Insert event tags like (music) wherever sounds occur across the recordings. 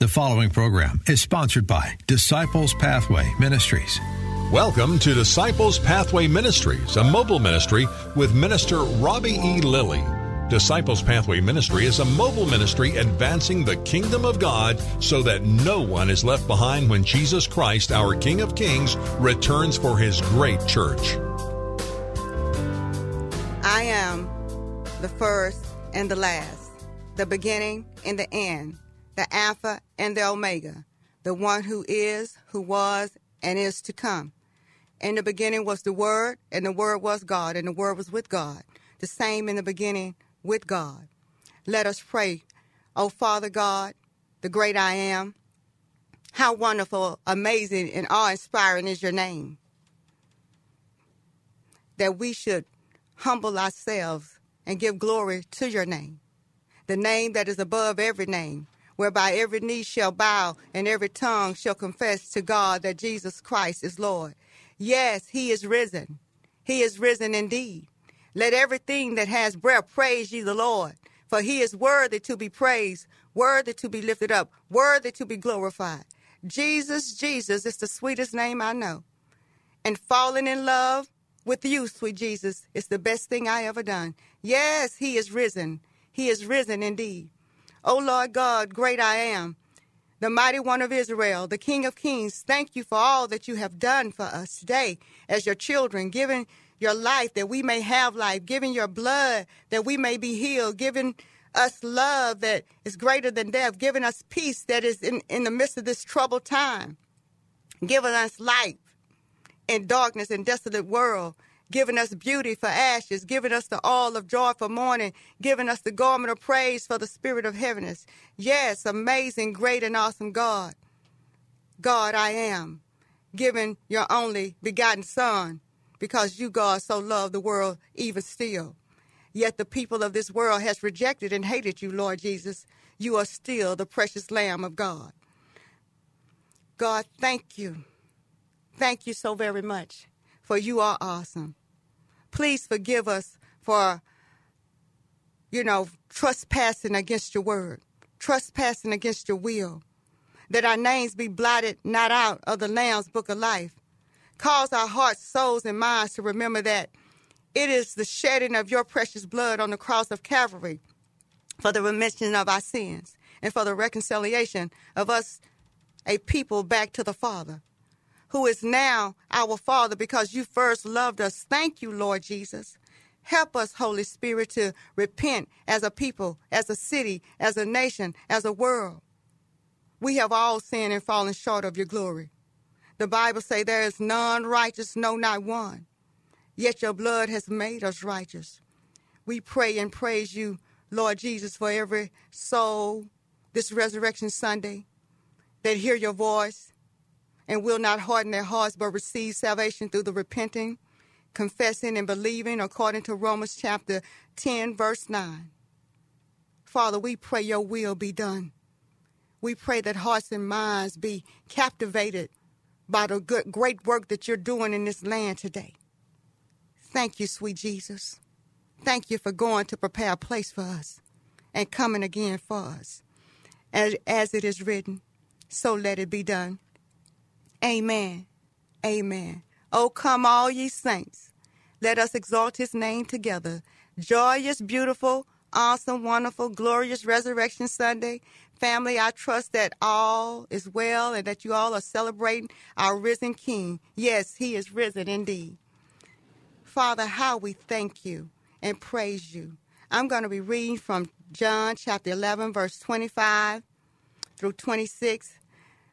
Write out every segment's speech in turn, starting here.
The following program is sponsored by Disciples Pathway Ministries. Welcome to Disciples Pathway Ministries, a mobile ministry with Minister Robbie E. Lilly. Disciples Pathway Ministry is a mobile ministry advancing the kingdom of God so that no one is left behind when Jesus Christ, our King of Kings, returns for his great church. I am the first and the last, the beginning and the end the Alpha and the Omega, the one who is, who was, and is to come. In the beginning was the Word, and the Word was God, and the Word was with God. The same in the beginning with God. Let us pray. O Father God, the great I am, how wonderful, amazing, and awe inspiring is your name. That we should humble ourselves and give glory to your name, the name that is above every name, whereby every knee shall bow and every tongue shall confess to God that Jesus Christ is Lord. Yes, he is risen. He is risen indeed. Let everything that has breath praise ye the Lord, for he is worthy to be praised, worthy to be lifted up, worthy to be glorified. Jesus, Jesus is the sweetest name I know. And falling in love with you, sweet Jesus, is the best thing I ever done. Yes, he is risen. He is risen indeed. O Lord God, great I am, the mighty one of Israel, the King of kings, thank you for all that you have done for us today as your children, giving your life that we may have life, giving your blood that we may be healed, giving us love that is greater than death, giving us peace that is in, in the midst of this troubled time, giving us light in darkness and desolate world, giving us beauty for ashes, giving us the oil of joy for mourning, giving us the garment of praise for the spirit of heaviness. Yes, amazing, great, and awesome God. God, I am, giving your only begotten Son, because you, God, so loved the world even still. Yet the people of this world has rejected and hated you, Lord Jesus. You are still the precious Lamb of God. God, thank you. Thank you so very much, for you are awesome please forgive us for, you know, trespassing against your word, trespassing against your will, that our names be blotted not out of the Lamb's book of life. Cause our hearts, souls, and minds to remember that it is the shedding of your precious blood on the cross of Calvary for the remission of our sins and for the reconciliation of us, a people, back to the Father who is now our Father because you first loved us. Thank you, Lord Jesus. Help us, Holy Spirit, to repent as a people, as a city, as a nation, as a world. We have all sinned and fallen short of your glory. The Bible say there is none righteous, no, not one. Yet your blood has made us righteous. We pray and praise you, Lord Jesus, for every soul this Resurrection Sunday that hear your voice, and will not harden their hearts, but receive salvation through the repenting, confessing, and believing according to Romans chapter 10, verse 9. Father, we pray your will be done. We pray that hearts and minds be captivated by the good, great work that you're doing in this land today. Thank you, sweet Jesus. Thank you for going to prepare a place for us and coming again for us. As, as it is written, so let it be done. Amen. Amen. Oh, come, all ye saints. Let us exalt his name together. Joyous, beautiful, awesome, wonderful, glorious Resurrection Sunday. Family, I trust that all is well and that you all are celebrating our risen King. Yes, he is risen indeed. Father, how we thank you and praise you. I'm going to be reading from John chapter 11, verse 25 through 26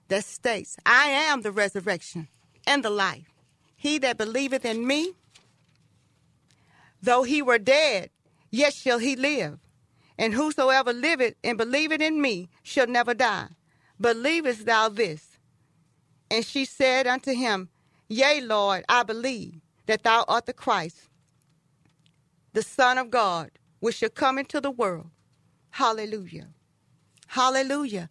that states, I am the resurrection and the life. He that believeth in me, though he were dead, yet shall he live. And whosoever liveth and believeth in me shall never die. Believest thou this? And she said unto him, Yea, Lord, I believe that thou art the Christ, the Son of God, which shall come into the world. Hallelujah. Hallelujah.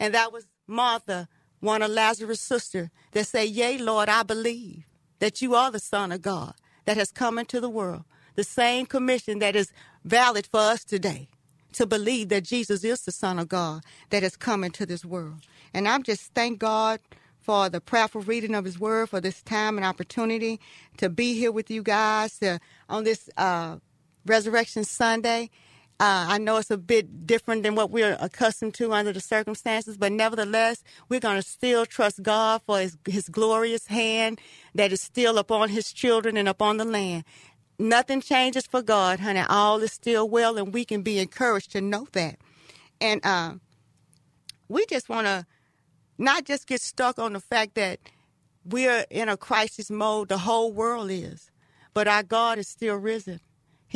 And that was Martha, one of Lazarus' sister, that said, Yea, Lord, I believe that you are the Son of God that has come into the world. The same commission that is valid for us today to believe that Jesus is the Son of God that has come into this world. And I'm just thank God for the prayerful reading of His Word, for this time and opportunity to be here with you guys to, on this uh, Resurrection Sunday. Uh, I know it's a bit different than what we're accustomed to under the circumstances, but nevertheless, we're going to still trust God for his, his glorious hand that is still upon His children and upon the land. Nothing changes for God, honey. All is still well, and we can be encouraged to know that. And uh, we just want to not just get stuck on the fact that we're in a crisis mode, the whole world is, but our God is still risen.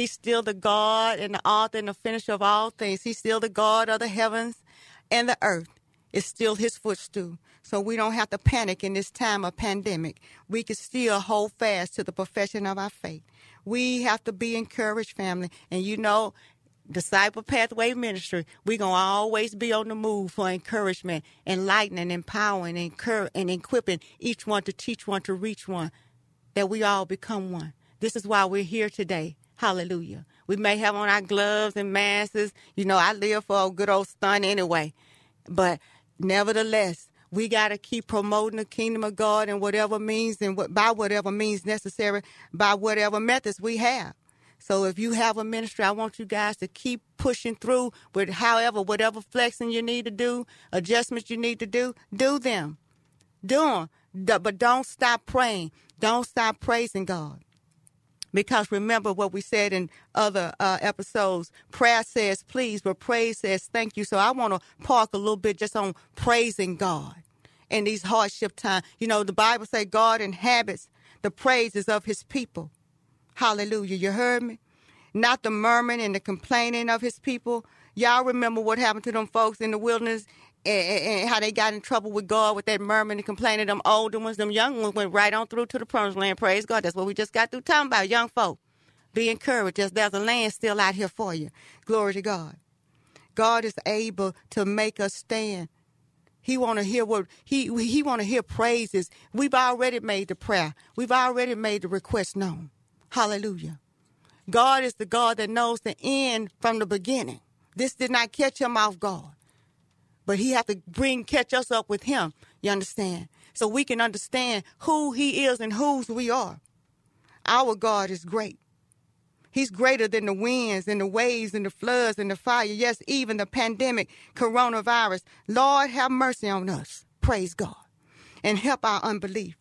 He's still the God and the author and the finisher of all things. He's still the God of the heavens and the earth. It's still his footstool. So we don't have to panic in this time of pandemic. We can still hold fast to the profession of our faith. We have to be encouraged, family. And you know, Disciple Pathway Ministry, we're going to always be on the move for encouragement, enlightening, empowering, and, and equipping each one to teach one to reach one, that we all become one. This is why we're here today. Hallelujah. We may have on our gloves and masks. You know, I live for a good old stunt anyway. But nevertheless, we got to keep promoting the kingdom of God in whatever means and what, by whatever means necessary, by whatever methods we have. So if you have a ministry, I want you guys to keep pushing through with however, whatever flexing you need to do, adjustments you need to do, do them. Do them. But don't stop praying. Don't stop praising God. Because remember what we said in other uh, episodes prayer says please, but praise says thank you. So I want to park a little bit just on praising God in these hardship times. You know, the Bible says God inhabits the praises of his people. Hallelujah. You heard me? Not the murmuring and the complaining of his people. Y'all remember what happened to them folks in the wilderness and, and, how they got in trouble with God with that murmuring and complaining. Them older ones, them young ones went right on through to the promised land. Praise God. That's what we just got through talking about, young folk. Be encouraged. There's, there's a land still out here for you. Glory to God. God is able to make us stand. He want to hear what he he want to hear praises. We've already made the prayer. We've already made the request known. Hallelujah. God is the God that knows the end from the beginning. This did not catch him off guard but he have to bring catch us up with him. You understand? So we can understand who he is and whose we are. Our God is great. He's greater than the winds and the waves and the floods and the fire. Yes, even the pandemic, coronavirus. Lord, have mercy on us. Praise God. And help our unbelief.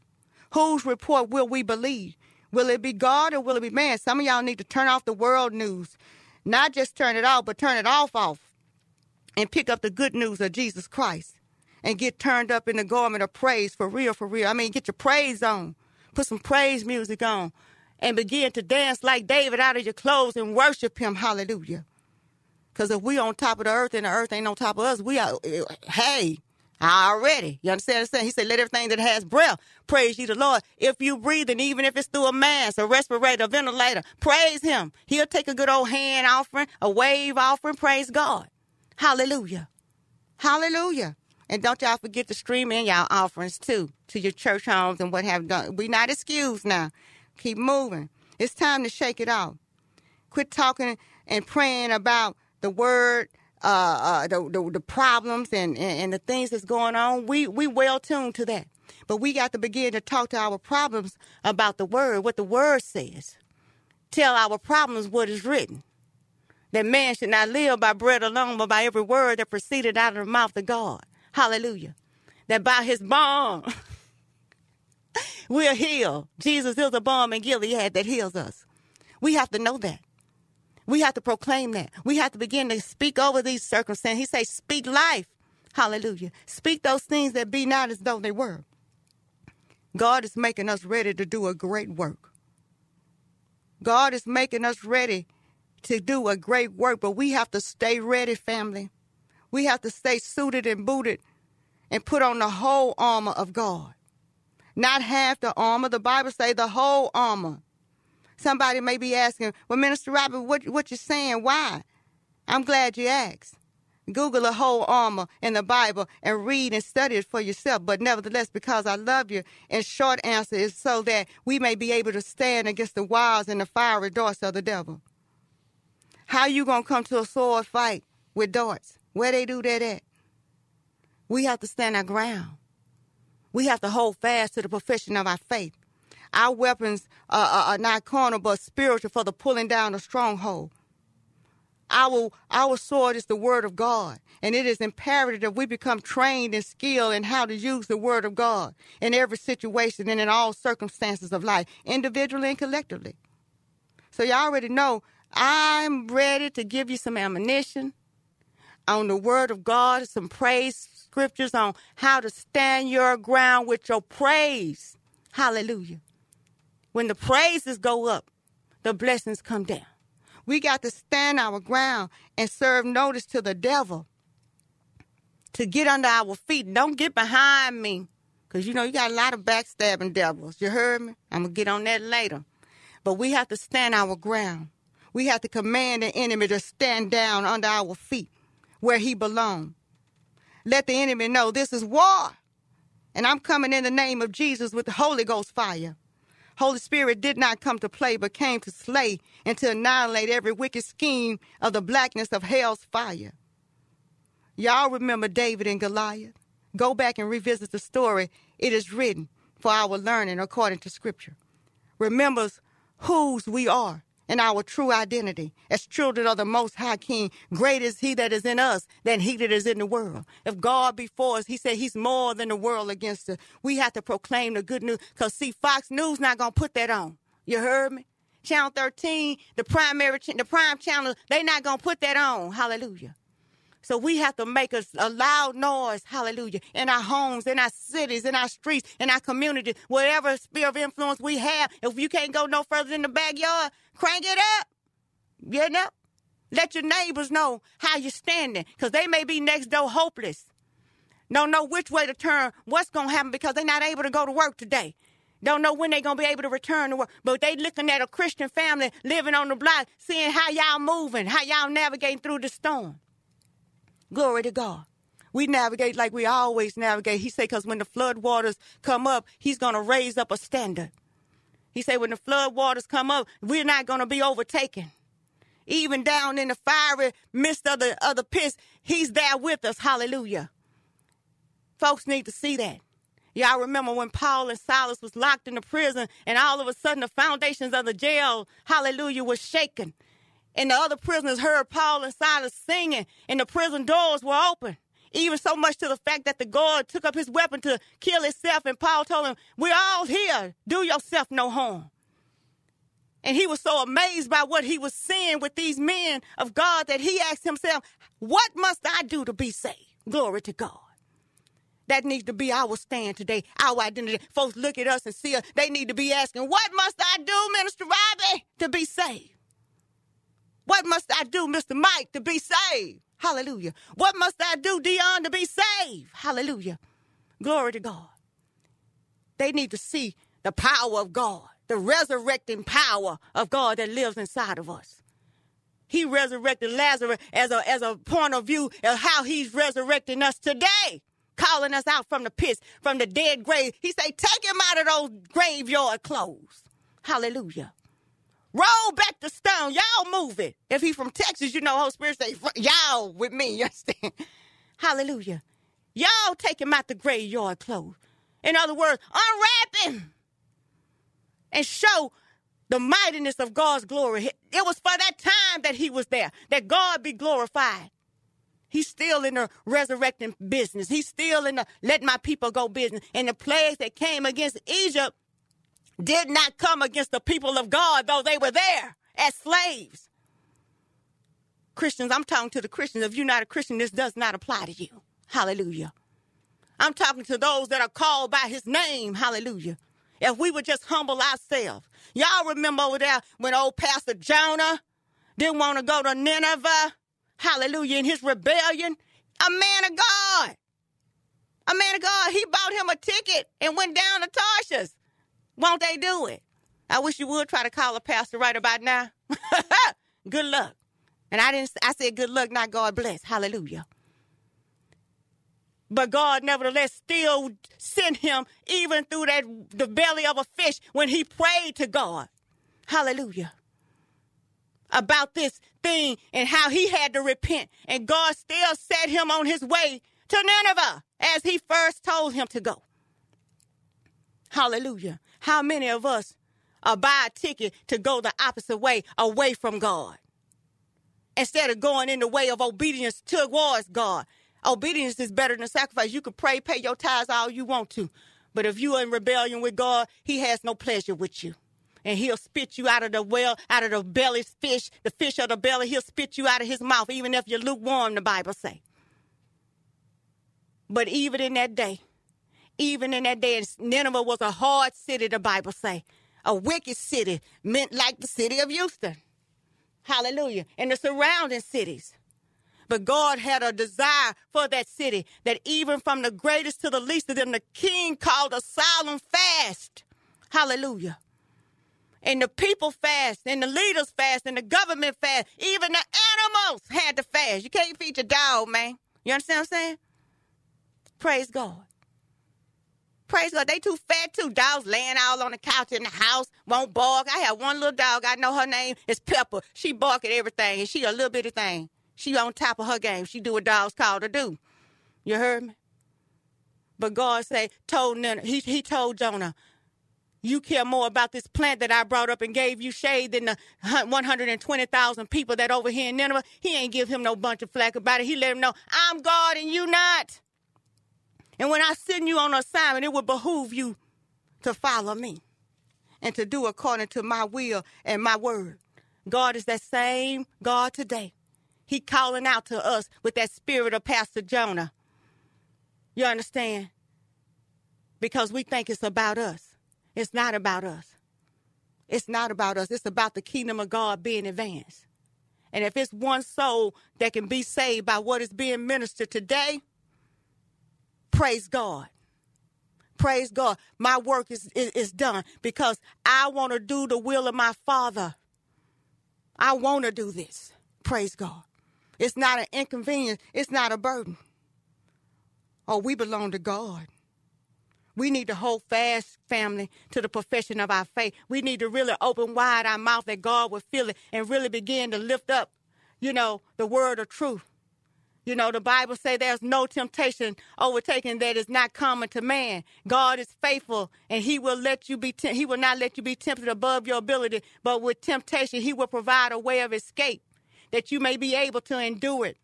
Whose report will we believe? Will it be God or will it be man? Some of y'all need to turn off the world news. Not just turn it off, but turn it off off and pick up the good news of Jesus Christ and get turned up in the garment of praise for real, for real. I mean, get your praise on. Put some praise music on and begin to dance like David out of your clothes and worship him. Hallelujah. Because if we on top of the earth and the earth ain't on top of us, we are, eh, hey, already. You understand what I'm saying? He said, let everything that has breath praise you the Lord. If you breathing, even if it's through a mask, a respirator, a ventilator, praise him. He'll take a good old hand offering, a wave offering, praise God. Hallelujah. Hallelujah. And don't y'all forget to stream in y'all offerings too to your church homes and what have done. We not excused now. Keep moving. It's time to shake it off. Quit talking and praying about the word, uh, uh, the, the, the problems and, and, and the things that's going on. We we well tuned to that, but we got to begin to talk to our problems about the word, what the word says. Tell our problems what is written that man should not live by bread alone, but by every word that proceeded out of the mouth of God. Hallelujah. That by his balm (laughs) we're healed. Jesus is a balm in Gilead that heals us. We have to know that. We have to proclaim that. We have to begin to speak over these circumstances. He says, speak life. Hallelujah. Speak those things that be not as though they were. God is making us ready to do a great work. God is making us ready to do a great work, but we have to stay ready, family. We have to stay suited and booted and put on the whole armor of God. Not half the armor. The Bible say the whole armor. Somebody may be asking, well, Minister Robert, what, what you saying? Why? I'm glad you asked. Google the whole armor in the Bible and read and study it for yourself. But nevertheless, because I love you, and short answer is so that we may be able to stand against the wiles and the fiery darts of the devil. How you gonna come to a sword fight with darts? Where they do that at? We have to stand our ground. We have to hold fast to the profession of our faith. Our weapons are, are not carnal but spiritual for the pulling down of stronghold. Our, our sword is the word of God, and it is imperative that we become trained and skilled in how to use the word of God in every situation and in all circumstances of life, individually and collectively. So you all already know I'm ready to give you some ammunition on the word of God, some praise scriptures on how to stand your ground with your praise. Hallelujah. When the praises go up, the blessings come down. We got to stand our ground and serve notice to the devil to get under our feet. Don't get behind me. Because, you know, you got a lot of backstabbing devils. You heard me? I'm going to get on that later. But we have to stand our ground. We have to command the enemy to stand down under our feet where he belongs. Let the enemy know this is war. And I'm coming in the name of Jesus with the Holy Ghost fire. Holy Spirit did not come to play, but came to slay and to annihilate every wicked scheme of the blackness of hell's fire. Y'all remember David and Goliath? Go back and revisit the story. It is written for our learning according to Scripture. Remembers whose we are and our true identity as children of the Most High King. Great is He that is in us than He that is in the world. If God before us, He said He's more than the world against us. We have to proclaim the good news because, see, Fox News not going to put that on. You heard me? Channel 13, the primary, the prime channel, they not going to put that on. Hallelujah. So we have to make a, a, loud noise, hallelujah, in our homes, in our cities, in our streets, in our community, whatever sphere of influence we have. If you can't go no further in the backyard, crank it up. You know? Let your neighbors know how you're standing, because they may be next door hopeless. Don't know which way to turn, what's going to happen because they're not able to go to work today. Don't know when they're going to be able to return to work. But they looking at a Christian family living on the block, seeing how y'all moving, how y'all navigating through the storm. Glory to God. We navigate like we always navigate. He said, because when the flood waters come up, he's going to raise up a standard. He said, when the flood waters come up, we're not going to be overtaken. Even down in the fiery midst of the, of the pits, he's there with us. Hallelujah. Folks need to see that. Y'all remember when Paul and Silas was locked in the prison and all of a sudden the foundations of the jail, hallelujah, was shaken and the other prisoners heard Paul and Silas singing, and the prison doors were open. Even so much to the fact that the guard took up his weapon to kill himself, and Paul told him, We're all here. Do yourself no harm. And he was so amazed by what he was seeing with these men of God that he asked himself, What must I do to be saved? Glory to God. That needs to be our stand today, our identity. Folks look at us and see us. They need to be asking, What must I do, Minister Robbie, to be saved? What must I do, Mr. Mike, to be saved? Hallelujah. What must I do, Dion, to be saved? Hallelujah. Glory to God. They need to see the power of God, the resurrecting power of God that lives inside of us. He resurrected Lazarus as a, as a point of view of how he's resurrecting us today, calling us out from the pits, from the dead grave. He say, take him out of those graveyard clothes. Hallelujah. Roll back the stone. Y'all move it. If he from Texas, you know Holy Spirit say, y'all with me. (laughs) You understand? Hallelujah. Y'all take him out the graveyard clothes. In other words, unwrap him and show the mightiness of God's glory. It was for that time that he was there, that God be glorified. He's still in the resurrecting business. He's still in the let my people go business. And the plagues that came against Egypt did not come against the people of God, though they were there as slaves. Christians, I'm talking to the Christians. If you're not a Christian, this does not apply to you. Hallelujah. I'm talking to those that are called by his name. Hallelujah. If we would just humble ourselves. Y'all remember over there when old Pastor Jonah didn't want to go to Nineveh? Hallelujah. In his rebellion, a man of God. A man of God, he bought him a ticket and went down to Tarshish. Won't they do it? I wish you would try to call a pastor right about now. (laughs) good luck. And I didn't I said good luck, not God bless. Hallelujah. But God nevertheless still sent him even through that the belly of a fish when he prayed to God. Hallelujah. About this thing and how he had to repent. And God still set him on his way to Nineveh as he first told him to go. Hallelujah. How many of us are buy a ticket to go the opposite way away from God? Instead of going in the way of obedience towards God. Obedience is better than sacrifice. You can pray, pay your tithes all you want to. But if you are in rebellion with God, he has no pleasure with you. And he'll spit you out of the well, out of the belly fish, the fish of the belly. He'll spit you out of his mouth, even if you're lukewarm, the Bible say. But even in that day, even in that day, Nineveh was a hard city, the Bible say. A wicked city, meant like the city of Houston. Hallelujah. And the surrounding cities. But God had a desire for that city that even from the greatest to the least of them, the king called a solemn fast. Hallelujah. And the people fast, and the leaders fast, and the government fast. Even the animals had to fast. You can't feed your dog, man. You understand what I'm saying? Praise God. Praise God. They too fat too. Dogs laying all on the couch in the house, won't bark. I have one little dog. I know her name is Pepper. She bark at everything, and she a little bitty thing. She on top of her game. She do what dogs call to do. You heard me? But God say, told Nineveh, he, he told Jonah, you care more about this plant that I brought up and gave you shade than the 120,000 people that over here in Nineveh. He ain't give him no bunch of flack about it. He let him know, I'm God and you not. And when I send you on assignment, it will behoove you to follow me and to do according to my will and my word. God is that same God today. He calling out to us with that spirit of Pastor Jonah. You understand? Because we think it's about us. It's not about us. It's not about us. It's about the kingdom of God being advanced. And if it's one soul that can be saved by what is being ministered today, praise God. Praise God. My work is, is, is done because I want to do the will of my Father. I want to do this. Praise God. It's not an inconvenience. It's not a burden. Oh, we belong to God. We need to hold fast, family, to the profession of our faith. We need to really open wide our mouth that God will feel it and really begin to lift up, you know, the word of truth. You know, the Bible say there's no temptation overtaken that is not common to man. God is faithful and he will let you be, he will not let you be tempted above your ability, but with temptation, he will provide a way of escape that you may be able to endure it.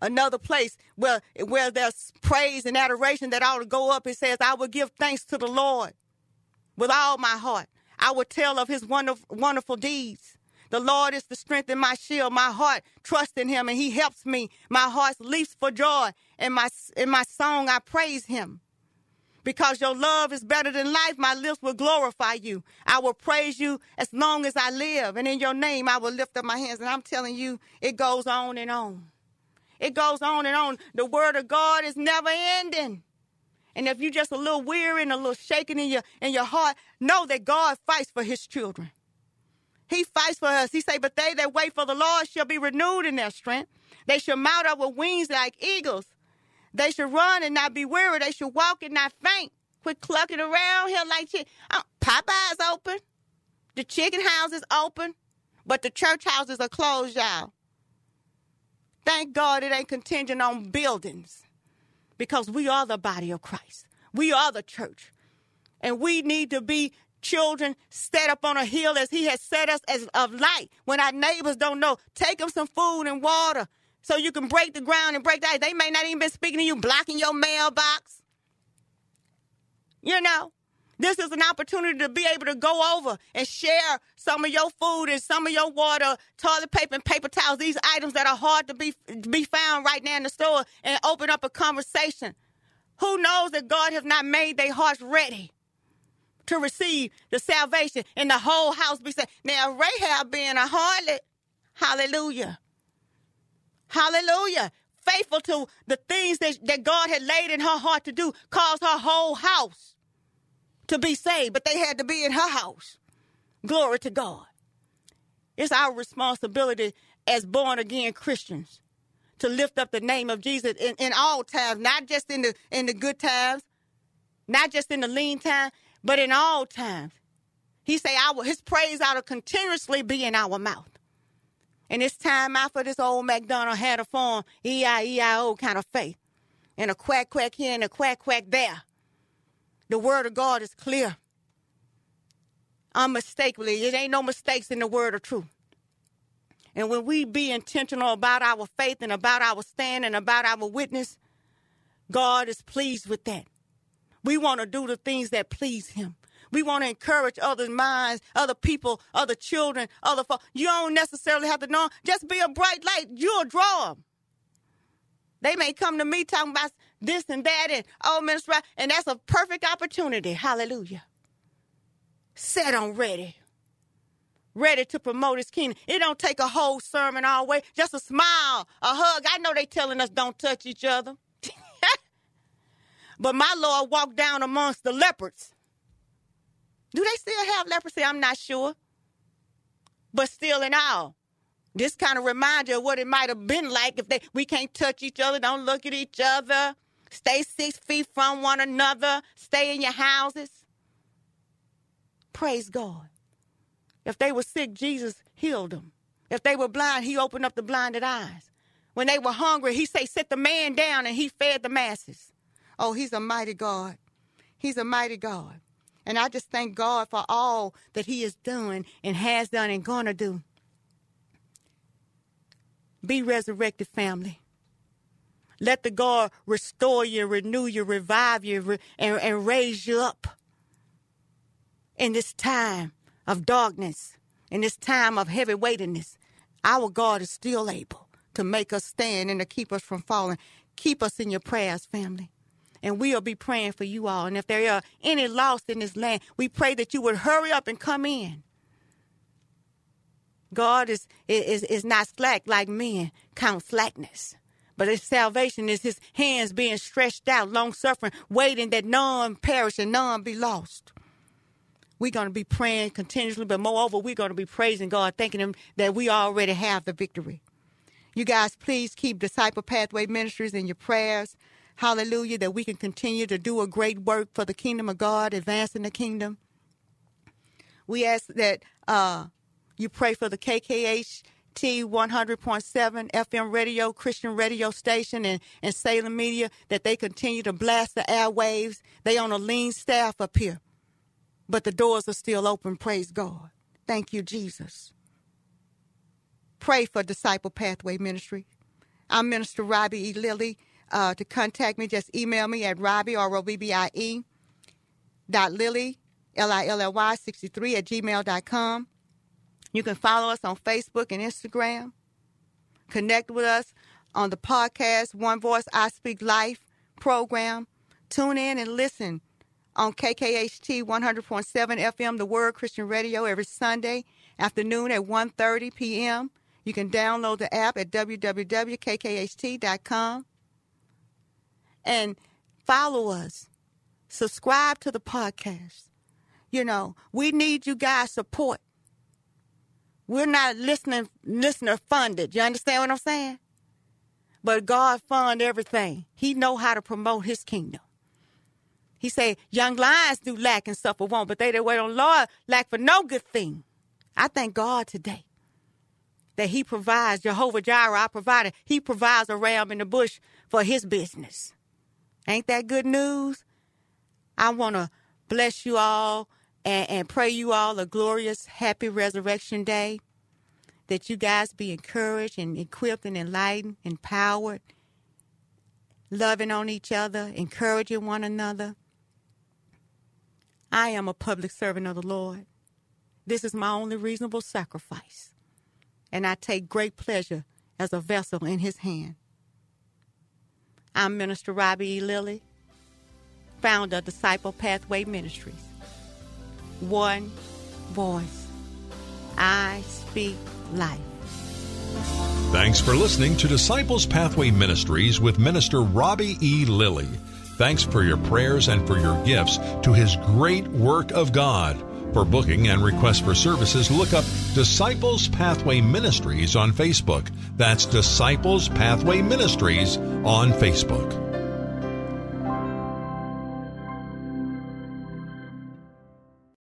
Another place where, where there's praise and adoration that ought to go up, it says, I will give thanks to the Lord with all my heart. I will tell of his wonderful, wonderful deeds. The Lord is the strength in my shield. My heart trusts in him and he helps me. My heart leaps for joy. In my, in my song, I praise him. Because your love is better than life, my lips will glorify you. I will praise you as long as I live. And in your name, I will lift up my hands. And I'm telling you, it goes on and on. It goes on and on. The word of God is never ending. And if you're just a little weary and a little shaking in your in your heart, know that God fights for his children. He fights for us. He say, but they that wait for the Lord shall be renewed in their strength. They shall mount up with wings like eagles. They should run and not be weary. They should walk and not faint. Quit clucking around here like shit. Uh, Popeye's open. The chicken house is open. But the church houses are closed, y'all. Thank God it ain't contingent on buildings. Because we are the body of Christ. We are the church. And we need to be children set up on a hill as he has set us as of light. When our neighbors don't know, take them some food and water so you can break the ground and break the ice. They may not even been speaking to you, blocking your mailbox. You know, this is an opportunity to be able to go over and share some of your food and some of your water, toilet paper and paper towels, these items that are hard to be, be found right now in the store and open up a conversation. Who knows that God has not made their hearts ready to receive the salvation and the whole house be saved. Now, Rahab being a harlot, hallelujah. Hallelujah. faithful to the things that, that God had laid in her heart to do, caused her whole house to be saved, but they had to be in her house. Glory to God. It's our responsibility as born again Christians to lift up the name of Jesus in, in all times, not just in the in the good times, not just in the lean time, but in all times. He say our his praise ought to continuously be in our mouth. And it's time out for this old McDonald had a form, E-I-E-I-O kind of faith. And a quack quack here and a quack quack there. The word of God is clear. Unmistakably. It ain't no mistakes in the word of truth. And when we be intentional about our faith and about our stand and about our witness, God is pleased with that. We want to do the things that please Him. We want to encourage others' minds, other people, other children, other folks. You don't necessarily have to know. Just be a bright light. You'll draw them. They may come to me talking about this and that and oh, minister, and that's a perfect opportunity. Hallelujah. Set on ready. Ready to promote his kingdom. It don't take a whole sermon all the way. Just a smile, a hug. I know they telling us don't touch each other. But my Lord walked down amongst the leopards. Do they still have leprosy? I'm not sure. But still in all, this kind of reminds you of what it might have been like if they we can't touch each other, don't look at each other, stay six feet from one another, stay in your houses. Praise God. If they were sick, Jesus healed them. If they were blind, he opened up the blinded eyes. When they were hungry, he said, Sit the man down and he fed the masses. Oh, he's a mighty God. He's a mighty God. And I just thank God for all that He is doing and has done and going to do. Be resurrected, family. Let the God restore you, renew you, revive you, and, and raise you up in this time of darkness, in this time of heavy weightiness. Our God is still able to make us stand and to keep us from falling. Keep us in your prayers, family and we'll be praying for you all. And if there are any lost in this land, we pray that you would hurry up and come in. God is, is, is not slack like men count slackness. But his salvation is his hands being stretched out, long suffering, waiting that none perish and none be lost. We're going to be praying continuously, but moreover, we're going to be praising God, thanking Him that we already have the victory. You guys, please keep Disciple Pathway Ministries in your prayers. Hallelujah, that we can continue to do a great work for the kingdom of God, advancing the kingdom. We ask that uh, you pray for the KKH T 100.7 FM radio, Christian radio station, and, and Salem Media, that they continue to blast the airwaves. They on a lean staff up here, but the doors are still open. Praise God. Thank you, Jesus. Pray for Disciple Pathway Ministry. I'm Minister Robbie E. Lilly. Uh, to contact me, just email me at Robbie, R-O-B-B-I-E, dot Lilly, L-I-L-L-Y, 63 at gmail.com. You can follow us on Facebook and Instagram. Connect with us on the podcast, One Voice I Speak Life program. Tune in and listen on KKHT 100.7 FM, The Word Christian Radio, every Sunday afternoon at 1.30 p.m. You can download the app at www.kkht.com and follow us. Subscribe to the podcast. You know, we need you guys' support. We're not listening listener funded. You understand what I'm saying? But God fund everything. He know how to promote his kingdom. He say, young lions do lack and suffer want, but they that wait on Lord lack for no good thing. I thank God today that he provides, Jehovah Jireh, I provided, he provides a ram in the bush for his business. Ain't that good news? I want to bless you all and, and pray you all a glorious, happy resurrection day. That you guys be encouraged and equipped and enlightened, empowered, loving on each other, encouraging one another. I am a public servant of the Lord. This is my only reasonable sacrifice, and I take great pleasure as a vessel in His hand. I'm Minister Robbie E. Lilly, founder of Disciple Pathway Ministries. One voice. I speak life. Thanks for listening to Disciples Pathway Ministries with Minister Robbie E. Lilly. Thanks for your prayers and for your gifts to his great work of God. For booking and requests for services, look up Disciples Pathway Ministries on Facebook. That's Disciples Pathway Ministries on Facebook.